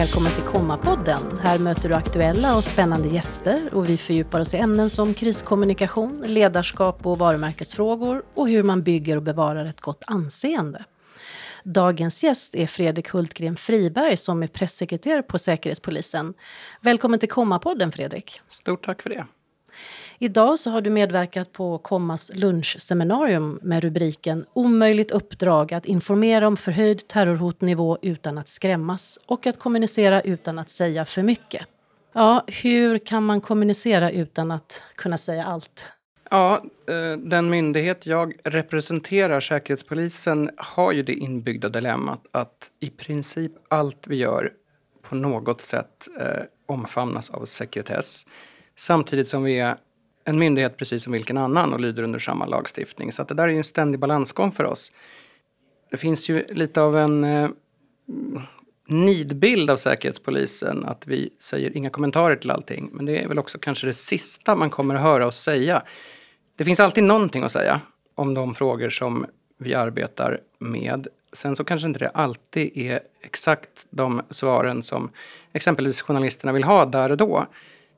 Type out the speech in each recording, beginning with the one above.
Välkommen till Komma-podden. Här möter du aktuella och spännande gäster och vi fördjupar oss i ämnen som kriskommunikation, ledarskap och varumärkesfrågor och hur man bygger och bevarar ett gott anseende. Dagens gäst är Fredrik Hultgren Friberg som är pressekreterare på Säkerhetspolisen. Välkommen till Komma-podden Fredrik. Stort tack för det. Idag så har du medverkat på Kommas lunchseminarium med rubriken Omöjligt uppdrag att informera om förhöjd terrorhotnivå utan att skrämmas och att kommunicera utan att säga för mycket. Ja, hur kan man kommunicera utan att kunna säga allt? Ja, eh, den myndighet jag representerar, Säkerhetspolisen, har ju det inbyggda dilemmat att i princip allt vi gör på något sätt eh, omfamnas av sekretess. Samtidigt som vi är en myndighet precis som vilken annan och lyder under samma lagstiftning. Så att det där är ju en ständig balansgång för oss. Det finns ju lite av en eh, nidbild av Säkerhetspolisen att vi säger inga kommentarer till allting. Men det är väl också kanske det sista man kommer att höra oss säga. Det finns alltid någonting att säga om de frågor som vi arbetar med. Sen så kanske inte det alltid är exakt de svaren som exempelvis journalisterna vill ha där och då.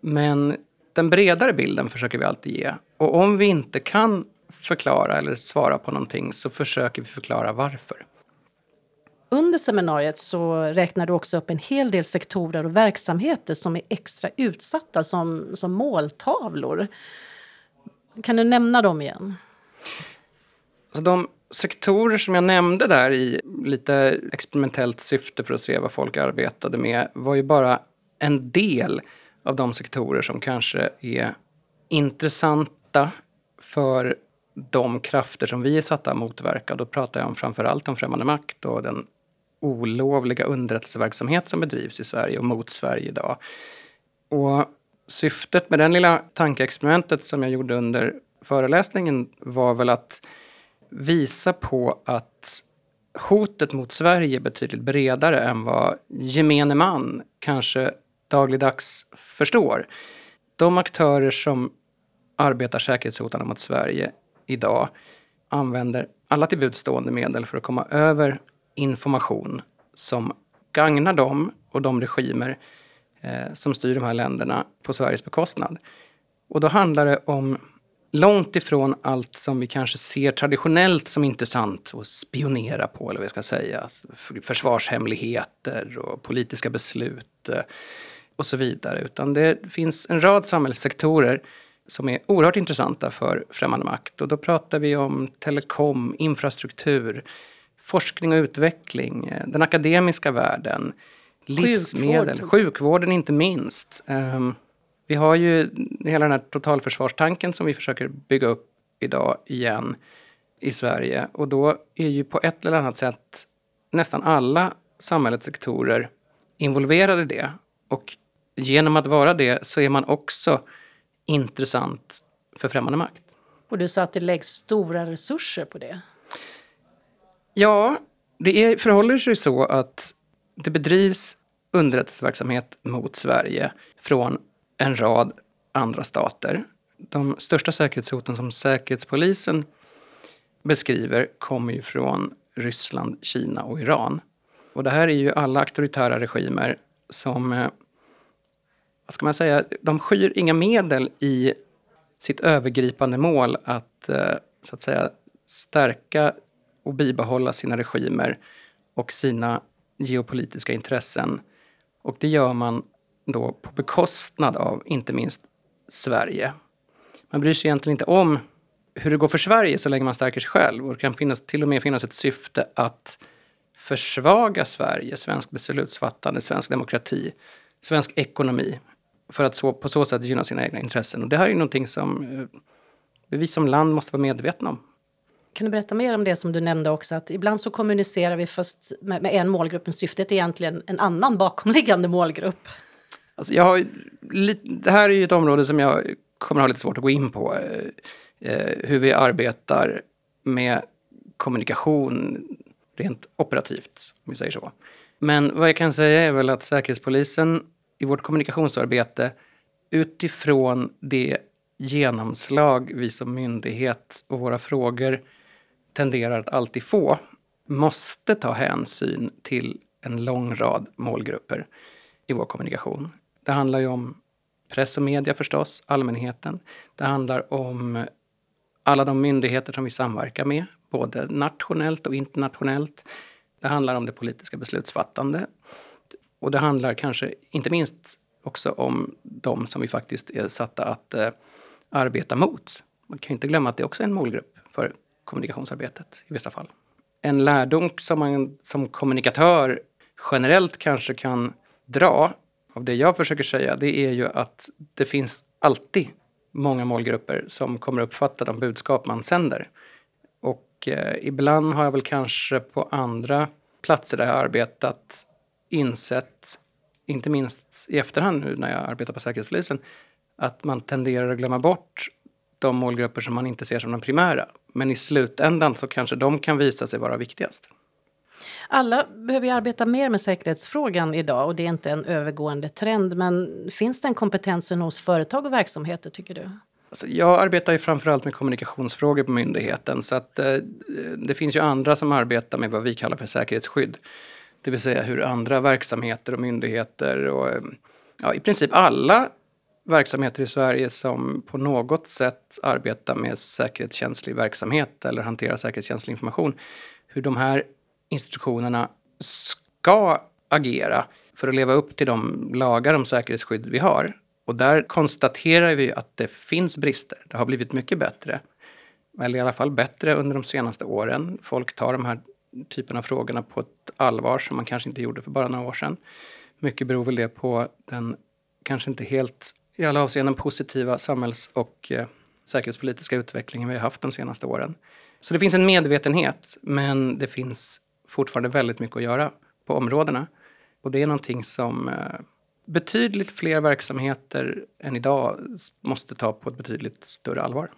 Men den bredare bilden försöker vi alltid ge. Och om vi inte kan förklara eller svara på någonting så försöker vi förklara varför. Under seminariet så räknar du också upp en hel del sektorer och verksamheter som är extra utsatta som, som måltavlor. Kan du nämna dem igen? Så de sektorer som jag nämnde där i lite experimentellt syfte för att se vad folk arbetade med var ju bara en del av de sektorer som kanske är intressanta för de krafter som vi är satta att motverka. Då pratar jag om framförallt om främmande makt och den olovliga underrättelseverksamhet som bedrivs i Sverige och mot Sverige idag. Och syftet med det lilla tankeexperimentet som jag gjorde under föreläsningen var väl att visa på att hotet mot Sverige är betydligt bredare än vad gemene man kanske dagligdags förstår. De aktörer som arbetar säkerhetshotande mot Sverige idag använder alla till budstående medel för att komma över information som gagnar dem och de regimer eh, som styr de här länderna på Sveriges bekostnad. Och då handlar det om långt ifrån allt som vi kanske ser traditionellt som intressant att spionera på, eller vad jag ska säga. Försvarshemligheter och politiska beslut. Eh, och så vidare. Utan det finns en rad samhällssektorer som är oerhört intressanta för främmande makt. Och då pratar vi om telekom, infrastruktur, forskning och utveckling, eh, den akademiska världen, livsmedel, Sjukvård. sjukvården inte minst. Um, vi har ju hela den här totalförsvarstanken som vi försöker bygga upp idag igen i Sverige. Och då är ju på ett eller annat sätt nästan alla samhällets sektorer involverade i det. Och genom att vara det så är man också intressant för främmande makt. Och du sa att det läggs stora resurser på det? Ja, det är, förhåller sig så att det bedrivs underrättelseverksamhet mot Sverige från en rad andra stater. De största säkerhetshoten som Säkerhetspolisen beskriver kommer ju från Ryssland, Kina och Iran. Och det här är ju alla auktoritära regimer som eh, vad ska man säga, de skyr inga medel i sitt övergripande mål att, eh, så att säga, stärka och bibehålla sina regimer och sina geopolitiska intressen. Och det gör man då på bekostnad av inte minst Sverige. Man bryr sig egentligen inte om hur det går för Sverige så länge man stärker sig själv. Och det kan finnas, till och med finnas ett syfte att försvaga Sverige, svensk beslutsfattande, svensk demokrati, svensk ekonomi för att så, på så sätt gynna sina egna intressen. Och det här är någonting som eh, vi som land måste vara medvetna om. Kan du berätta mer om det som du nämnde också, att ibland så kommunicerar vi först med, med en målgrupp, men syftet är egentligen en annan bakomliggande målgrupp. Alltså jag har, det här är ju ett område som jag kommer ha lite svårt att gå in på. Eh, eh, hur vi arbetar med kommunikation rent operativt, om vi säger så. Men vad jag kan säga är väl att Säkerhetspolisen i vårt kommunikationsarbete utifrån det genomslag vi som myndighet och våra frågor tenderar att alltid få måste ta hänsyn till en lång rad målgrupper i vår kommunikation. Det handlar ju om press och media förstås, allmänheten. Det handlar om alla de myndigheter som vi samverkar med, både nationellt och internationellt. Det handlar om det politiska beslutsfattande. Och det handlar kanske inte minst också om de som vi faktiskt är satta att eh, arbeta mot. Man kan inte glömma att det också är en målgrupp för kommunikationsarbetet i vissa fall. En lärdom som man som kommunikatör generellt kanske kan dra av det jag försöker säga, det är ju att det finns alltid många målgrupper som kommer uppfatta de budskap man sänder. Och eh, ibland har jag väl kanske på andra platser där jag arbetat insett, inte minst i efterhand nu när jag arbetar på Säkerhetspolisen, att man tenderar att glömma bort de målgrupper som man inte ser som de primära. Men i slutändan så kanske de kan visa sig vara viktigast. Alla behöver arbeta mer med säkerhetsfrågan idag och det är inte en övergående trend. Men finns den kompetensen hos företag och verksamheter tycker du? Alltså jag arbetar ju framförallt med kommunikationsfrågor på myndigheten så att eh, det finns ju andra som arbetar med vad vi kallar för säkerhetsskydd. Det vill säga hur andra verksamheter och myndigheter och eh, ja, i princip alla verksamheter i Sverige som på något sätt arbetar med säkerhetskänslig verksamhet eller hanterar säkerhetskänslig information. Hur de här institutionerna ska agera för att leva upp till de lagar om säkerhetsskydd vi har. Och där konstaterar vi att det finns brister. Det har blivit mycket bättre. Eller i alla fall bättre under de senaste åren. Folk tar de här typen av frågorna på ett allvar som man kanske inte gjorde för bara några år sedan. Mycket beror väl det på den kanske inte helt i alla avseenden positiva samhälls och eh, säkerhetspolitiska utvecklingen vi har haft de senaste åren. Så det finns en medvetenhet, men det finns fortfarande väldigt mycket att göra på områdena. Och det är någonting som eh, betydligt fler verksamheter än idag måste ta på ett betydligt större allvar.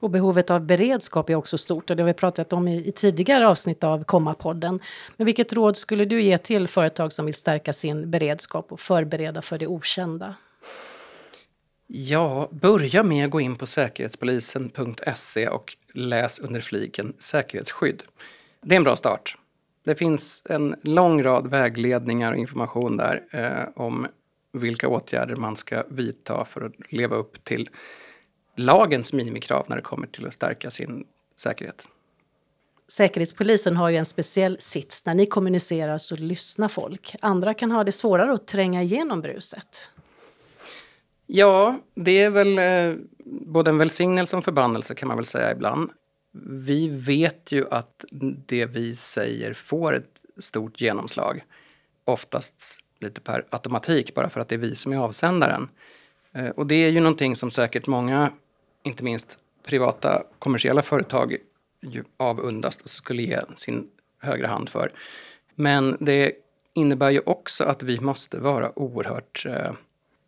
Och behovet av beredskap är också stort och det har vi pratat om i, i tidigare avsnitt av Komma-podden. Men vilket råd skulle du ge till företag som vill stärka sin beredskap och förbereda för det okända? Ja, börja med att gå in på säkerhetspolisen.se och läs under fliken säkerhetsskydd. Det är en bra start. Det finns en lång rad vägledningar och information där eh, om vilka åtgärder man ska vidta för att leva upp till lagens minimikrav när det kommer till att stärka sin säkerhet. Säkerhetspolisen har ju en speciell sits. När ni kommunicerar så lyssnar folk. Andra kan ha det svårare att tränga igenom bruset. Ja, det är väl eh, både en välsignelse och en förbannelse kan man väl säga ibland. Vi vet ju att det vi säger får ett stort genomslag. Oftast lite per automatik, bara för att det är vi som är avsändaren. Eh, och det är ju någonting som säkert många, inte minst privata kommersiella företag, avundas och skulle ge sin högra hand för. Men det innebär ju också att vi måste vara oerhört eh,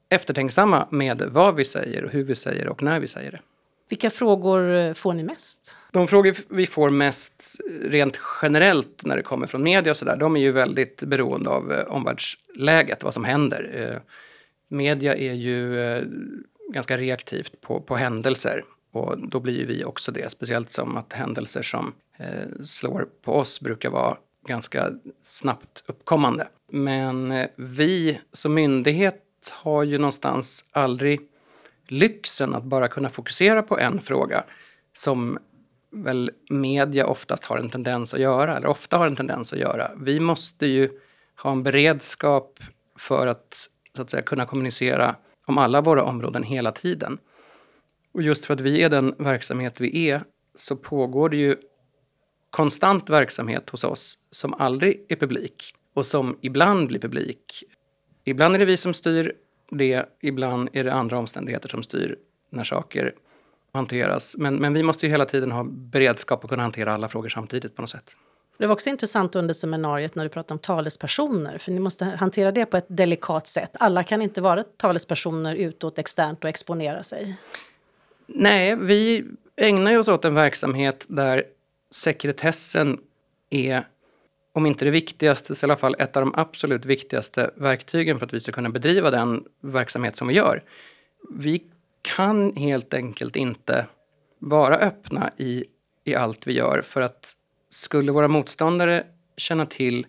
eftertänksamma med vad vi säger och hur vi säger och när vi säger det. Vilka frågor eh, får ni mest? De frågor vi får mest rent generellt när det kommer från media och sådär, de är ju väldigt beroende av eh, omvärldsläget, vad som händer. Eh, media är ju ganska reaktivt på, på händelser och då blir ju vi också det, speciellt som att händelser som eh, slår på oss brukar vara ganska snabbt uppkommande. Men eh, vi som myndighet har ju någonstans aldrig lyxen att bara kunna fokusera på en fråga som väl media oftast har en tendens att göra, eller ofta har en tendens att göra. Vi måste ju ha en beredskap för att, så att säga, kunna kommunicera om alla våra områden hela tiden. Och just för att vi är den verksamhet vi är så pågår det ju konstant verksamhet hos oss som aldrig är publik och som ibland blir publik Ibland är det vi som styr det, ibland är det andra omständigheter som styr när saker hanteras. Men, men vi måste ju hela tiden ha beredskap att kunna hantera alla frågor samtidigt på något sätt. Det var också intressant under seminariet när du pratade om talespersoner, för ni måste hantera det på ett delikat sätt. Alla kan inte vara talespersoner utåt externt och exponera sig. Nej, vi ägnar oss åt en verksamhet där sekretessen är om inte det viktigaste, så i alla fall ett av de absolut viktigaste verktygen för att vi ska kunna bedriva den verksamhet som vi gör. Vi kan helt enkelt inte vara öppna i, i allt vi gör för att skulle våra motståndare känna till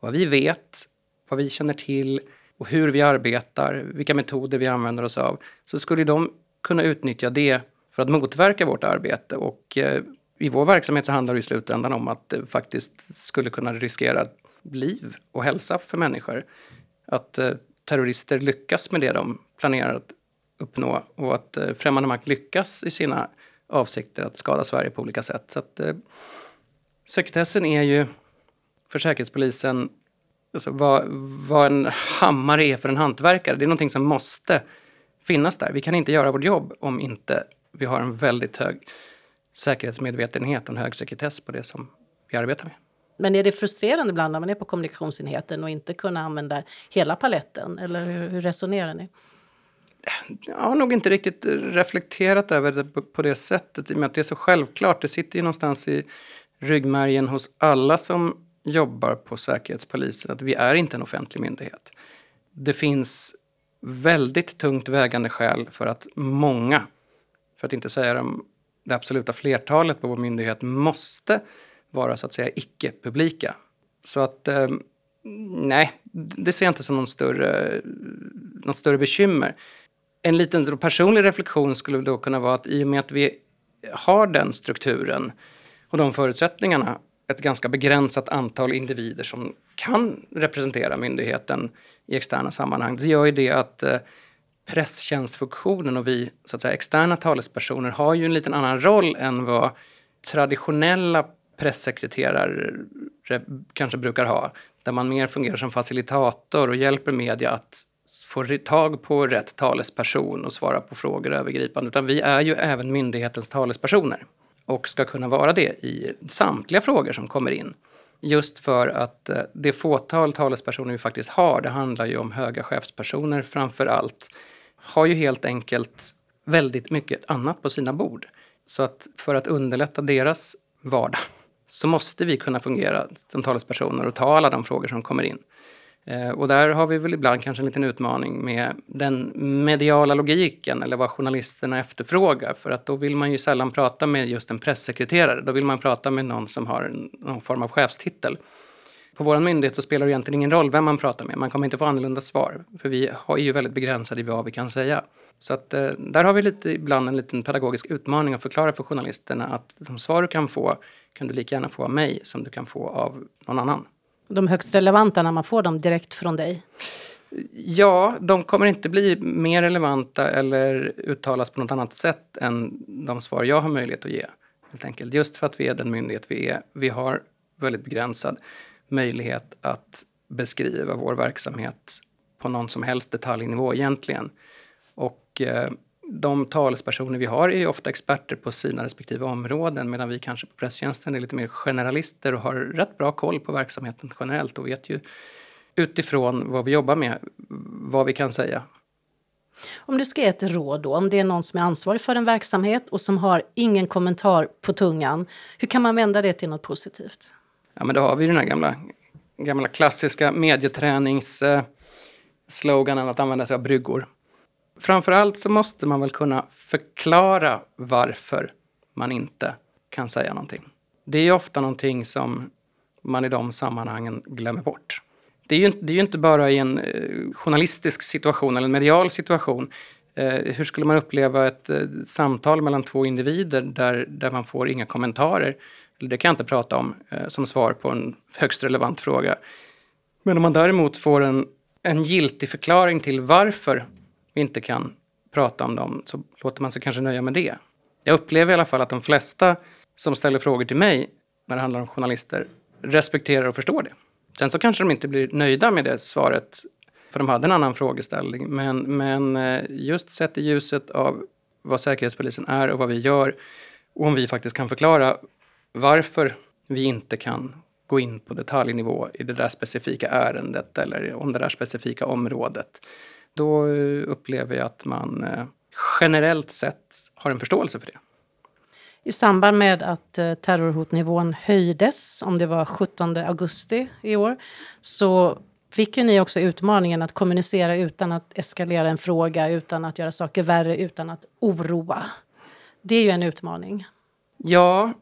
vad vi vet, vad vi känner till och hur vi arbetar, vilka metoder vi använder oss av, så skulle de kunna utnyttja det för att motverka vårt arbete. Och eh, i vår verksamhet så handlar det i slutändan om att det faktiskt skulle kunna riskera liv och hälsa för människor. Att eh, terrorister lyckas med det de planerar att uppnå och att eh, främmande makt lyckas i sina avsikter att skada Sverige på olika sätt. Så att, eh, sekretessen är ju för Säkerhetspolisen alltså vad, vad en hammare är för en hantverkare. Det är någonting som måste finnas där. Vi kan inte göra vårt jobb om inte vi har en väldigt hög säkerhetsmedvetenhet och en hög sekretess på det som vi arbetar med. Men är det frustrerande ibland när man är på kommunikationsenheten och inte kunna använda hela paletten? Eller hur, hur resonerar ni? Jag har nog inte riktigt reflekterat över det på, på det sättet i och med att det är så självklart. Det sitter ju någonstans i ryggmärgen hos alla som jobbar på Säkerhetspolisen att vi är inte en offentlig myndighet. Det finns väldigt tungt vägande skäl för att många, för att inte säga de, det absoluta flertalet på vår myndighet, måste vara så att säga icke-publika. Så att eh, nej, det ser jag inte som någon större, något större bekymmer. En liten personlig reflektion skulle då kunna vara att i och med att vi har den strukturen och de förutsättningarna, ett ganska begränsat antal individer som kan representera myndigheten i externa sammanhang, det gör ju det att eh, presstjänstfunktionen och vi så att säga, externa talespersoner har ju en liten annan roll än vad traditionella pressekreterare kanske brukar ha. Där man mer fungerar som facilitator och hjälper media att få tag på rätt talesperson och svara på frågor övergripande. Utan vi är ju även myndighetens talespersoner och ska kunna vara det i samtliga frågor som kommer in. Just för att eh, det fåtal talespersoner vi faktiskt har, det handlar ju om höga chefspersoner framför allt, har ju helt enkelt väldigt mycket annat på sina bord. Så att för att underlätta deras vardag så måste vi kunna fungera som talespersoner och ta alla de frågor som kommer in. Eh, och där har vi väl ibland kanske en liten utmaning med den mediala logiken eller vad journalisterna efterfrågar. För att då vill man ju sällan prata med just en pressekreterare. Då vill man prata med någon som har någon form av chefstitel. På vår myndighet så spelar det egentligen ingen roll vem man pratar med. Man kommer inte få annorlunda svar. För vi är ju väldigt begränsade i vad vi kan säga. Så att eh, där har vi lite, ibland en liten pedagogisk utmaning att förklara för journalisterna att de svar du kan få kan du lika gärna få av mig som du kan få av någon annan. De högst relevanta när man får dem direkt från dig? Ja, de kommer inte bli mer relevanta eller uttalas på något annat sätt än de svar jag har möjlighet att ge. Helt enkelt. Just för att vi är den myndighet vi är. Vi har väldigt begränsad möjlighet att beskriva vår verksamhet på någon som helst detaljnivå egentligen. Och eh, de talespersoner vi har är ofta experter på sina respektive områden medan vi kanske på presstjänsten är lite mer generalister och har rätt bra koll på verksamheten generellt och vet ju utifrån vad vi jobbar med vad vi kan säga. Om du ska ge ett råd då, om det är någon som är ansvarig för en verksamhet och som har ingen kommentar på tungan, hur kan man vända det till något positivt? Ja, men då har vi den här gamla, gamla klassiska medieträningssloganen att använda sig av bryggor. Framförallt så måste man väl kunna förklara varför man inte kan säga någonting. Det är ju ofta någonting som man i de sammanhangen glömmer bort. Det är ju, det är ju inte bara i en eh, journalistisk situation eller en medial situation. Eh, hur skulle man uppleva ett eh, samtal mellan två individer där, där man får inga kommentarer? Det kan jag inte prata om eh, som svar på en högst relevant fråga. Men om man däremot får en, en giltig förklaring till varför vi inte kan prata om dem så låter man sig kanske nöja med det. Jag upplever i alla fall att de flesta som ställer frågor till mig när det handlar om journalister respekterar och förstår det. Sen så kanske de inte blir nöjda med det svaret för de hade en annan frågeställning. Men, men eh, just sett i ljuset av vad Säkerhetspolisen är och vad vi gör och om vi faktiskt kan förklara varför vi inte kan gå in på detaljnivå i det där specifika ärendet eller om det där specifika området då eh, upplever jag att man eh, generellt sett har en förståelse för det. I samband med att eh, terrorhotnivån höjdes, om det var 17 augusti i år, så fick ju ni också utmaningen att kommunicera utan att eskalera en fråga, utan att göra saker värre, utan att oroa. Det är ju en utmaning. Ja,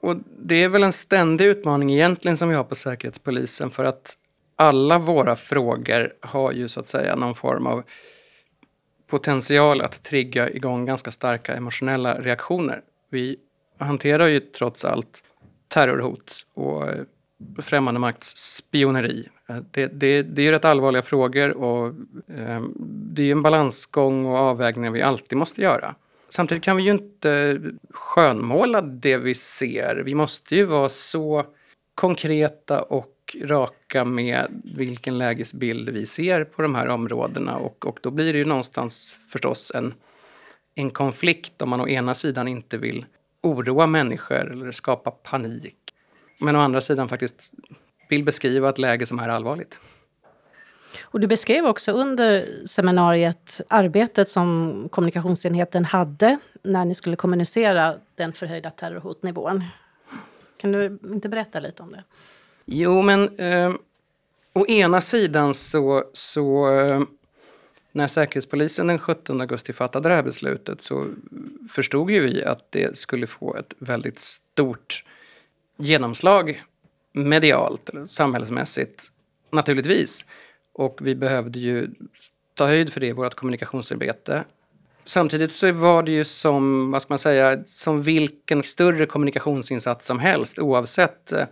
och det är väl en ständig utmaning egentligen som vi har på Säkerhetspolisen för att alla våra frågor har ju så att säga någon form av potential att trigga igång ganska starka emotionella reaktioner. Vi hanterar ju trots allt terrorhot och eh, främmande makts spioneri. Eh, det, det, det är ju rätt allvarliga frågor och eh, det är ju en balansgång och avvägningar vi alltid måste göra. Samtidigt kan vi ju inte skönmåla det vi ser. Vi måste ju vara så konkreta och raka med vilken lägesbild vi ser på de här områdena och, och då blir det ju någonstans förstås en, en konflikt om man å ena sidan inte vill oroa människor eller skapa panik. Men å andra sidan faktiskt vill beskriva ett läge som är allvarligt. Och du beskrev också under seminariet arbetet som kommunikationsenheten hade när ni skulle kommunicera den förhöjda terrorhotnivån. Kan du inte berätta lite om det? Jo, men eh, å ena sidan så, så eh, när Säkerhetspolisen den 17 augusti fattade det här beslutet så förstod ju vi att det skulle få ett väldigt stort genomslag medialt eller samhällsmässigt, naturligtvis. Och vi behövde ju ta höjd för det i vårt kommunikationsarbete. Samtidigt så var det ju som, vad ska man säga, som vilken större kommunikationsinsats som helst oavsett eh,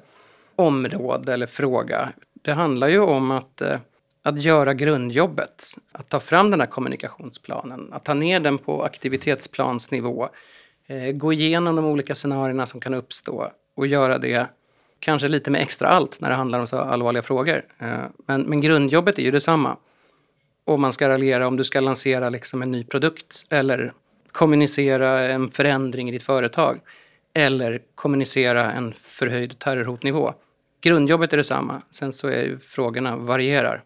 område eller fråga. Det handlar ju om att, eh, att göra grundjobbet, att ta fram den här kommunikationsplanen, att ta ner den på aktivitetsplansnivå, eh, gå igenom de olika scenarierna som kan uppstå och göra det kanske lite med extra allt när det handlar om så allvarliga frågor. Eh, men, men grundjobbet är ju detsamma. Om man ska raljera om du ska lansera liksom en ny produkt eller kommunicera en förändring i ditt företag eller kommunicera en förhöjd terrorhotnivå. Grundjobbet är detsamma, sen så är frågorna varierar.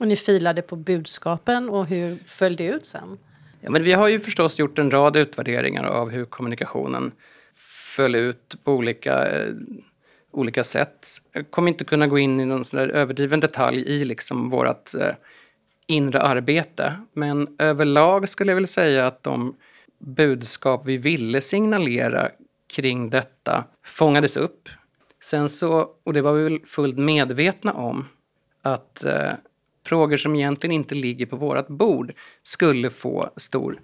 Och ni filade på budskapen och hur föll det ut sen? Ja, men vi har ju förstås gjort en rad utvärderingar av hur kommunikationen föll ut på olika eh, olika sätt. Jag kommer inte kunna gå in i någon sån överdriven detalj i liksom vårt eh, inre arbete. Men överlag skulle jag vilja säga att de budskap vi ville signalera kring detta fångades upp. Sen så, och det var vi väl fullt medvetna om, att eh, frågor som egentligen inte ligger på vårt bord skulle få stor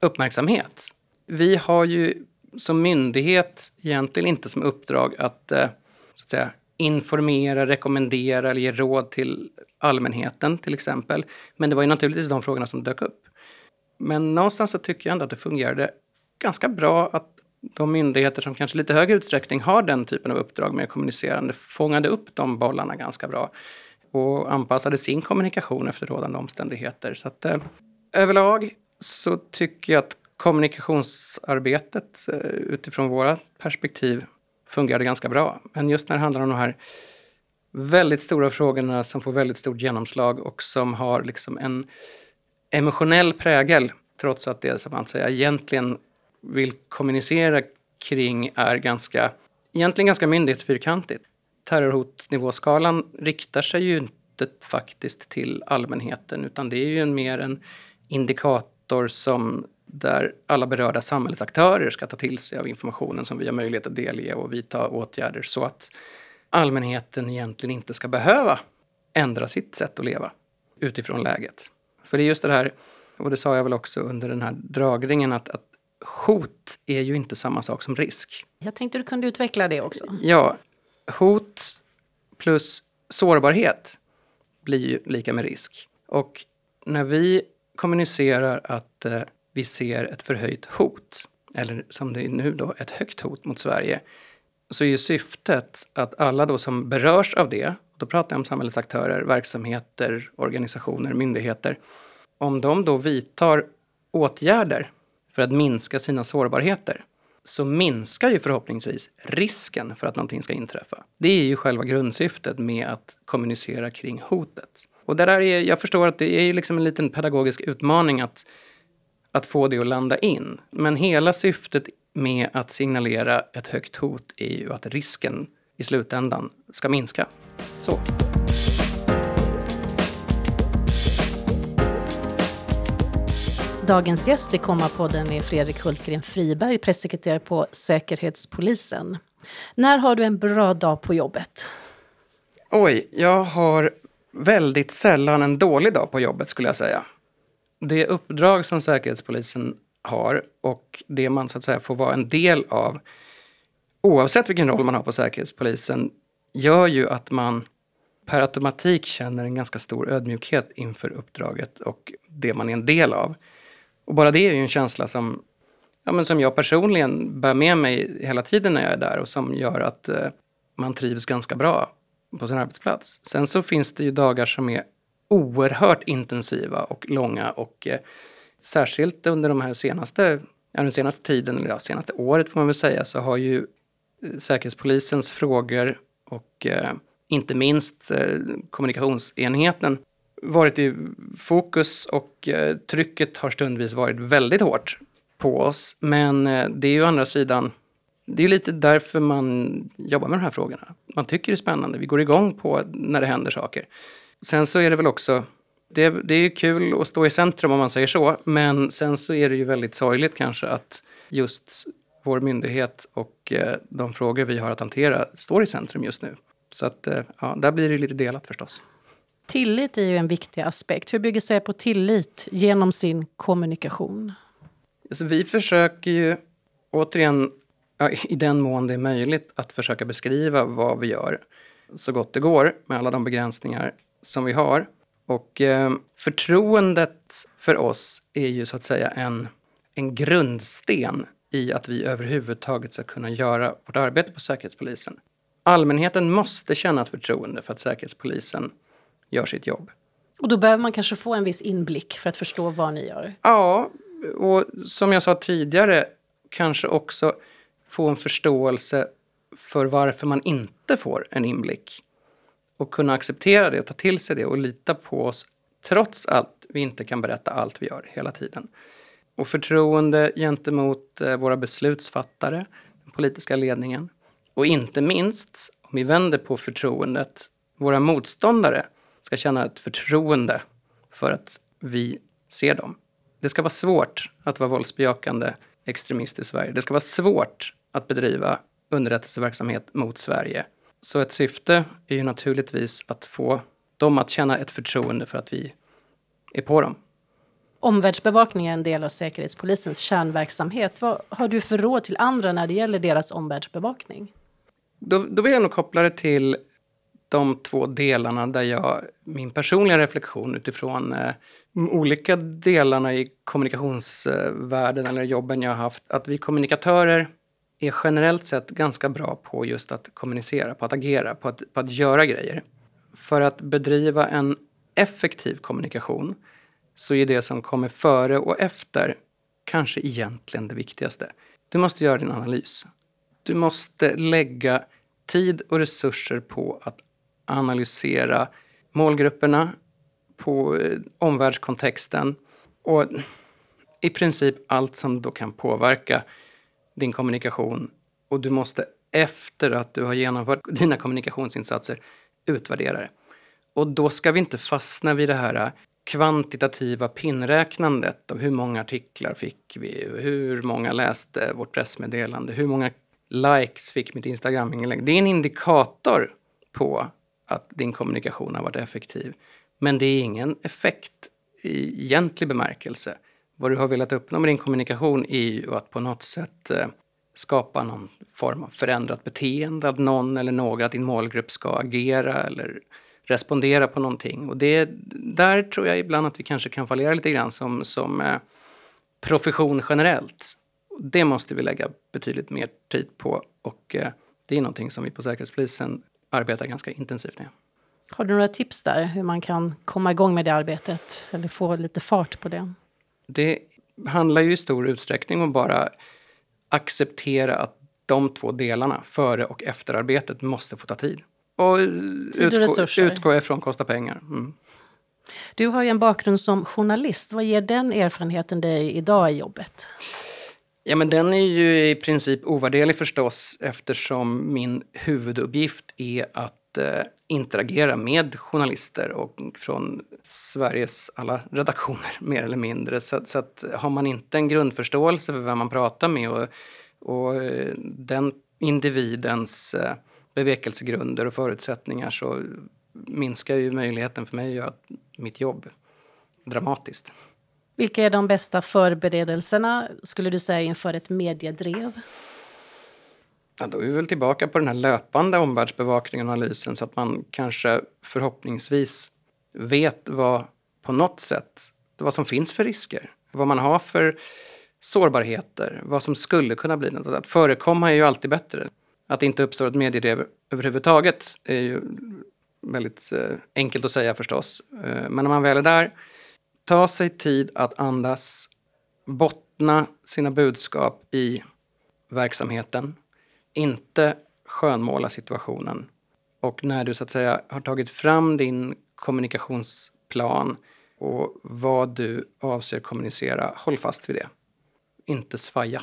uppmärksamhet. Vi har ju som myndighet egentligen inte som uppdrag att, eh, så att säga, informera, rekommendera eller ge råd till allmänheten till exempel. Men det var ju naturligtvis de frågorna som dök upp. Men någonstans så tycker jag ändå att det fungerade ganska bra att de myndigheter som kanske lite högre utsträckning har den typen av uppdrag med kommunicerande fångade upp de bollarna ganska bra och anpassade sin kommunikation efter rådande omständigheter. Så att eh, överlag så tycker jag att kommunikationsarbetet eh, utifrån våra perspektiv fungerade ganska bra. Men just när det handlar om de här väldigt stora frågorna som får väldigt stort genomslag och som har liksom en emotionell prägel, trots att det som man säger egentligen vill kommunicera kring är ganska, egentligen ganska myndighetsfyrkantigt. Terrorhotnivåskalan riktar sig ju inte faktiskt till allmänheten utan det är ju en mer en indikator som där alla berörda samhällsaktörer ska ta till sig av informationen som vi har möjlighet att delge och vidta åtgärder så att allmänheten egentligen inte ska behöva ändra sitt sätt att leva utifrån läget. För det är just det här, och det sa jag väl också under den här dragningen, att, att hot är ju inte samma sak som risk. Jag tänkte du kunde utveckla det också. Ja, hot plus sårbarhet blir ju lika med risk. Och när vi kommunicerar att eh, vi ser ett förhöjt hot, eller som det är nu då, ett högt hot mot Sverige, så är ju syftet att alla då som berörs av det, då pratar jag om samhällets aktörer, verksamheter, organisationer, myndigheter, om de då vidtar åtgärder för att minska sina sårbarheter, så minskar ju förhoppningsvis risken för att någonting ska inträffa. Det är ju själva grundsyftet med att kommunicera kring hotet. Och det där är, jag förstår att det är liksom en liten pedagogisk utmaning att att få det att landa in. Men hela syftet med att signalera ett högt hot är ju att risken i slutändan ska minska. Så. Dagens gäst i Kommapodden är Fredrik Hultgren Friberg, pressekreterare på Säkerhetspolisen. När har du en bra dag på jobbet? Oj, jag har väldigt sällan en dålig dag på jobbet skulle jag säga. Det uppdrag som Säkerhetspolisen har och det man så att säga får vara en del av oavsett vilken roll man har på Säkerhetspolisen gör ju att man per automatik känner en ganska stor ödmjukhet inför uppdraget och det man är en del av. Och bara det är ju en känsla som, ja, men som jag personligen bär med mig hela tiden när jag är där och som gör att eh, man trivs ganska bra på sin arbetsplats. Sen så finns det ju dagar som är oerhört intensiva och långa och eh, särskilt under de här senaste, ja, den senaste tiden, eller ja, senaste året får man väl säga, så har ju eh, Säkerhetspolisens frågor och eh, inte minst eh, kommunikationsenheten varit i fokus och eh, trycket har stundvis varit väldigt hårt på oss. Men eh, det är ju å andra sidan, det är lite därför man jobbar med de här frågorna. Man tycker det är spännande, vi går igång på när det händer saker. Sen så är det väl också, det, det är ju kul att stå i centrum om man säger så, men sen så är det ju väldigt sorgligt kanske att just vår myndighet och eh, de frågor vi har att hantera står i centrum just nu. Så att, eh, ja, där blir det lite delat förstås. Tillit är ju en viktig aspekt. Hur bygger sig på tillit genom sin kommunikation? Alltså, vi försöker ju återigen, ja, i den mån det är möjligt, att försöka beskriva vad vi gör så gott det går med alla de begränsningar som vi har. Och eh, förtroendet för oss är ju så att säga en, en grundsten i att vi överhuvudtaget ska kunna göra vårt arbete på Säkerhetspolisen. Allmänheten måste känna ett förtroende för att Säkerhetspolisen gör sitt jobb. Och då behöver man kanske få en viss inblick för att förstå vad ni gör? Ja, och som jag sa tidigare, kanske också få en förståelse för varför man inte får en inblick. Och kunna acceptera det, ta till sig det och lita på oss trots att vi inte kan berätta allt vi gör hela tiden. Och förtroende gentemot eh, våra beslutsfattare, den politiska ledningen. Och inte minst, om vi vänder på förtroendet, våra motståndare ska känna ett förtroende för att vi ser dem. Det ska vara svårt att vara våldsbejakande extremist i Sverige. Det ska vara svårt att bedriva underrättelseverksamhet mot Sverige. Så ett syfte är ju naturligtvis att få dem att känna ett förtroende för att vi är på dem. Omvärldsbevakning är en del av Säkerhetspolisens kärnverksamhet. Vad har du för råd till andra när det gäller deras omvärldsbevakning? Då, då vill jag nog koppla det till de två delarna där jag, min personliga reflektion utifrån eh, olika delarna i kommunikationsvärlden eller jobben jag har haft, att vi kommunikatörer är generellt sett ganska bra på just att kommunicera, på att agera, på att, på att göra grejer. För att bedriva en effektiv kommunikation så är det som kommer före och efter kanske egentligen det viktigaste. Du måste göra din analys. Du måste lägga tid och resurser på att analysera målgrupperna, på eh, omvärldskontexten och i princip allt som då kan påverka din kommunikation. Och du måste efter att du har genomfört dina kommunikationsinsatser utvärdera det. Och då ska vi inte fastna vid det här kvantitativa pinnräknandet av hur många artiklar fick vi, hur många läste vårt pressmeddelande, hur många likes fick mitt Instagram-inlägg. Det är en indikator på att din kommunikation har varit effektiv. Men det är ingen effekt i egentlig bemärkelse. Vad du har velat uppnå med din kommunikation är ju att på något sätt eh, skapa någon form av förändrat beteende, att någon eller några, din målgrupp ska agera eller respondera på någonting. Och det, där tror jag ibland att vi kanske kan fallera lite grann som, som eh, profession generellt. Det måste vi lägga betydligt mer tid på och eh, det är någonting som vi på Säkerhetspolisen arbetar ganska intensivt med. Har du några tips där hur man kan komma igång med det arbetet eller få lite fart på det? Det handlar ju i stor utsträckning om bara acceptera att de två delarna, före och efterarbetet, måste få ta tid. Och tid och utgå, utgå ifrån kostar pengar. Mm. Du har ju en bakgrund som journalist. Vad ger den erfarenheten dig idag i jobbet? Ja, men den är ju i princip ovärderlig förstås eftersom min huvuduppgift är att eh, interagera med journalister och från Sveriges alla redaktioner mer eller mindre. Så, så att har man inte en grundförståelse för vem man pratar med och, och eh, den individens eh, bevekelsegrunder och förutsättningar så minskar ju möjligheten för mig att göra mitt jobb dramatiskt. Vilka är de bästa förberedelserna, skulle du säga, inför ett mediedrev? Ja, då är vi väl tillbaka på den här löpande omvärldsbevakningen och analysen så att man kanske förhoppningsvis vet vad på något sätt vad som finns för risker. Vad man har för sårbarheter, vad som skulle kunna bli något. Att förekomma är ju alltid bättre. Att det inte uppstår ett mediedrev överhuvudtaget är ju väldigt eh, enkelt att säga förstås. Eh, men när man väl är där, ta sig tid att andas, bottna sina budskap i verksamheten, inte skönmåla situationen. Och när du så att säga har tagit fram din kommunikationsplan och vad du avser kommunicera, håll fast vid det. Inte svaja.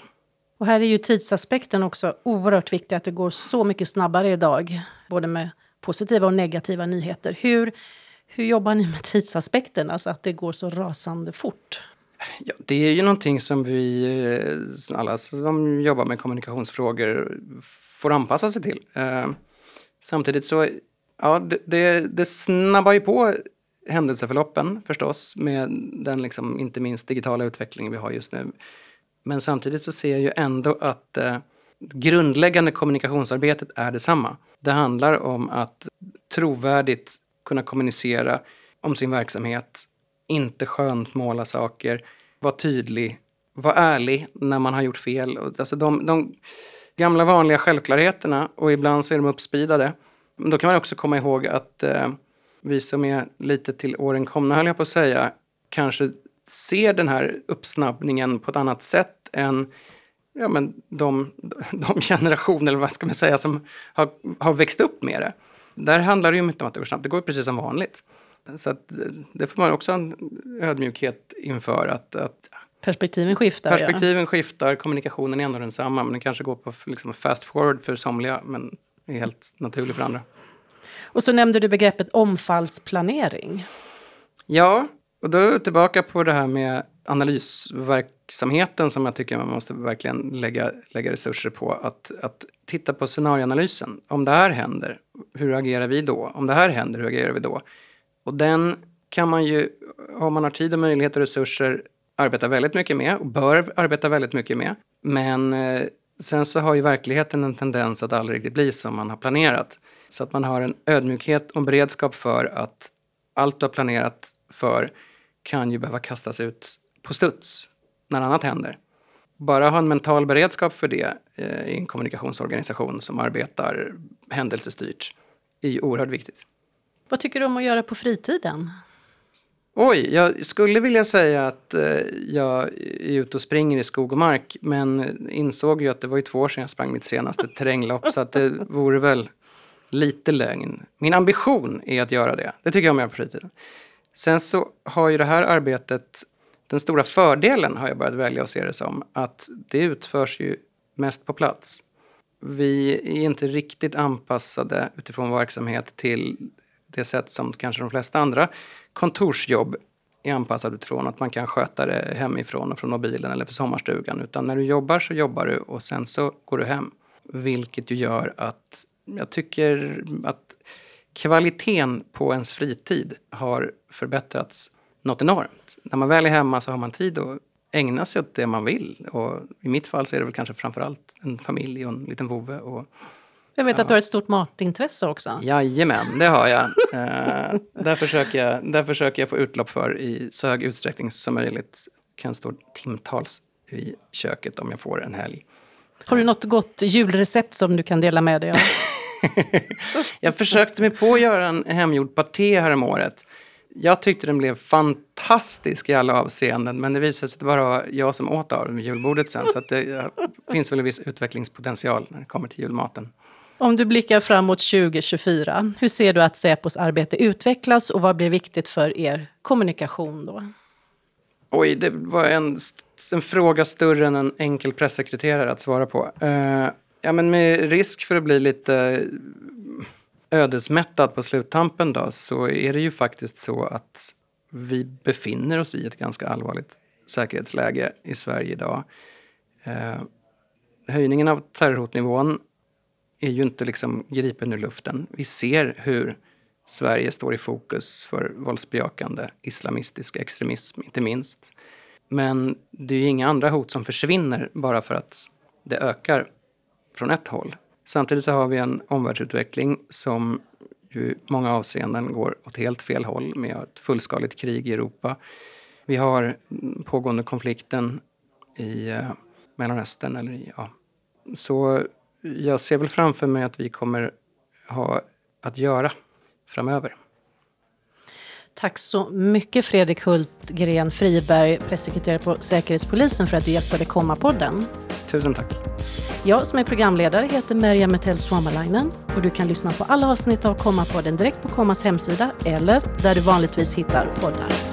Och här är ju tidsaspekten också oerhört viktig, att det går så mycket snabbare idag, både med positiva och negativa nyheter. Hur, hur jobbar ni med tidsaspekten, alltså att det går så rasande fort? Ja, det är ju någonting som vi, eh, alla som jobbar med kommunikationsfrågor, får anpassa sig till. Eh, samtidigt så, ja, det, det, det snabbar ju på händelseförloppen förstås, med den liksom, inte minst digitala utvecklingen vi har just nu. Men samtidigt så ser jag ju ändå att eh, grundläggande kommunikationsarbetet är detsamma. Det handlar om att trovärdigt kunna kommunicera om sin verksamhet, inte skönmåla saker, vara tydlig, vara ärlig när man har gjort fel. Alltså de, de gamla vanliga självklarheterna, och ibland så är de uppspidade. Men då kan man också komma ihåg att eh, vi som är lite till åren komna, höll jag på att säga, kanske ser den här uppsnabbningen på ett annat sätt än ja, men de, de generationer, eller vad ska man säga, som har, har växt upp med det. Där handlar det ju inte om att det går snabbt, det går precis som vanligt. Så att, det får man också en ödmjukhet inför. Att, att perspektiven skiftar. Perspektiven ja. skiftar, kommunikationen är ändå densamma, men den kanske går på liksom fast forward för somliga, men är helt naturlig för andra. Och så nämnde du begreppet omfallsplanering. Ja, och då är vi tillbaka på det här med analysverksamheten som jag tycker man måste verkligen lägga, lägga resurser på. Att, att titta på scenarioanalysen. Om det här händer, hur agerar vi då? Om det här händer, hur agerar vi då? Och den kan man ju, om man har tid och möjlighet och resurser, arbeta väldigt mycket med och bör arbeta väldigt mycket med. Men eh, sen så har ju verkligheten en tendens att aldrig riktigt bli som man har planerat. Så att man har en ödmjukhet och en beredskap för att allt du har planerat för kan ju behöva kastas ut på studs när annat händer. Bara ha en mental beredskap för det eh, i en kommunikationsorganisation som arbetar händelsestyrt är ju oerhört viktigt. Vad tycker du om att göra på fritiden? Oj, jag skulle vilja säga att eh, jag är ute och springer i skog och mark men insåg ju att det var ju två år sedan jag sprang mitt senaste terränglopp så att det vore väl lite lögn. Min ambition är att göra det. Det tycker jag om att göra på fritiden. Sen så har ju det här arbetet, den stora fördelen har jag börjat välja att se det som, att det utförs ju mest på plats. Vi är inte riktigt anpassade utifrån vår verksamhet till det sätt som kanske de flesta andra kontorsjobb är anpassade utifrån. Att man kan sköta det hemifrån och från mobilen eller för sommarstugan. Utan när du jobbar så jobbar du och sen så går du hem. Vilket ju gör att jag tycker att kvaliteten på ens fritid har förbättrats något enormt. När man väl är hemma så har man tid att ägna sig åt det man vill. Och I mitt fall så är det väl kanske framförallt en familj och en liten vovve. Och, jag vet ja. att du har ett stort matintresse också. Jajamän, det har jag. uh, där, försöker jag där försöker jag få utlopp för i så hög utsträckning som möjligt. Kan stå timtals i köket om jag får en helg. Har du något gott julrecept som du kan dela med dig av? jag försökte mig på att göra en hemgjord paté häromåret. Jag tyckte den blev fantastisk i alla avseenden, men det visade sig att det bara var jag som åt av den vid julbordet sen. Så det finns väl en viss utvecklingspotential när det kommer till julmaten. Om du blickar framåt 2024, hur ser du att Säpos arbete utvecklas och vad blir viktigt för er kommunikation då? Oj, det var en, en fråga större än en enkel pressekreterare att svara på. Uh, ja, men med risk för att bli lite ödesmättad på sluttampen då, så är det ju faktiskt så att vi befinner oss i ett ganska allvarligt säkerhetsläge i Sverige idag. Eh, höjningen av terrorhotnivån är ju inte liksom gripen ur luften. Vi ser hur Sverige står i fokus för våldsbejakande islamistisk extremism, inte minst. Men det är ju inga andra hot som försvinner bara för att det ökar från ett håll. Samtidigt så har vi en omvärldsutveckling som ju många avseenden går åt helt fel håll med ett fullskaligt krig i Europa. Vi har pågående konflikten i eh, Mellanöstern. Eller i, ja. Så jag ser väl framför mig att vi kommer ha att göra framöver. Tack så mycket Fredrik Hultgren Friberg, pressekreterare på Säkerhetspolisen för att du gästade Komma-podden. Tusen tack. Jag som är programledare heter Merja Metell Suomalainen och du kan lyssna på alla avsnitt av Komma-podden direkt på Kommas hemsida eller där du vanligtvis hittar poddar.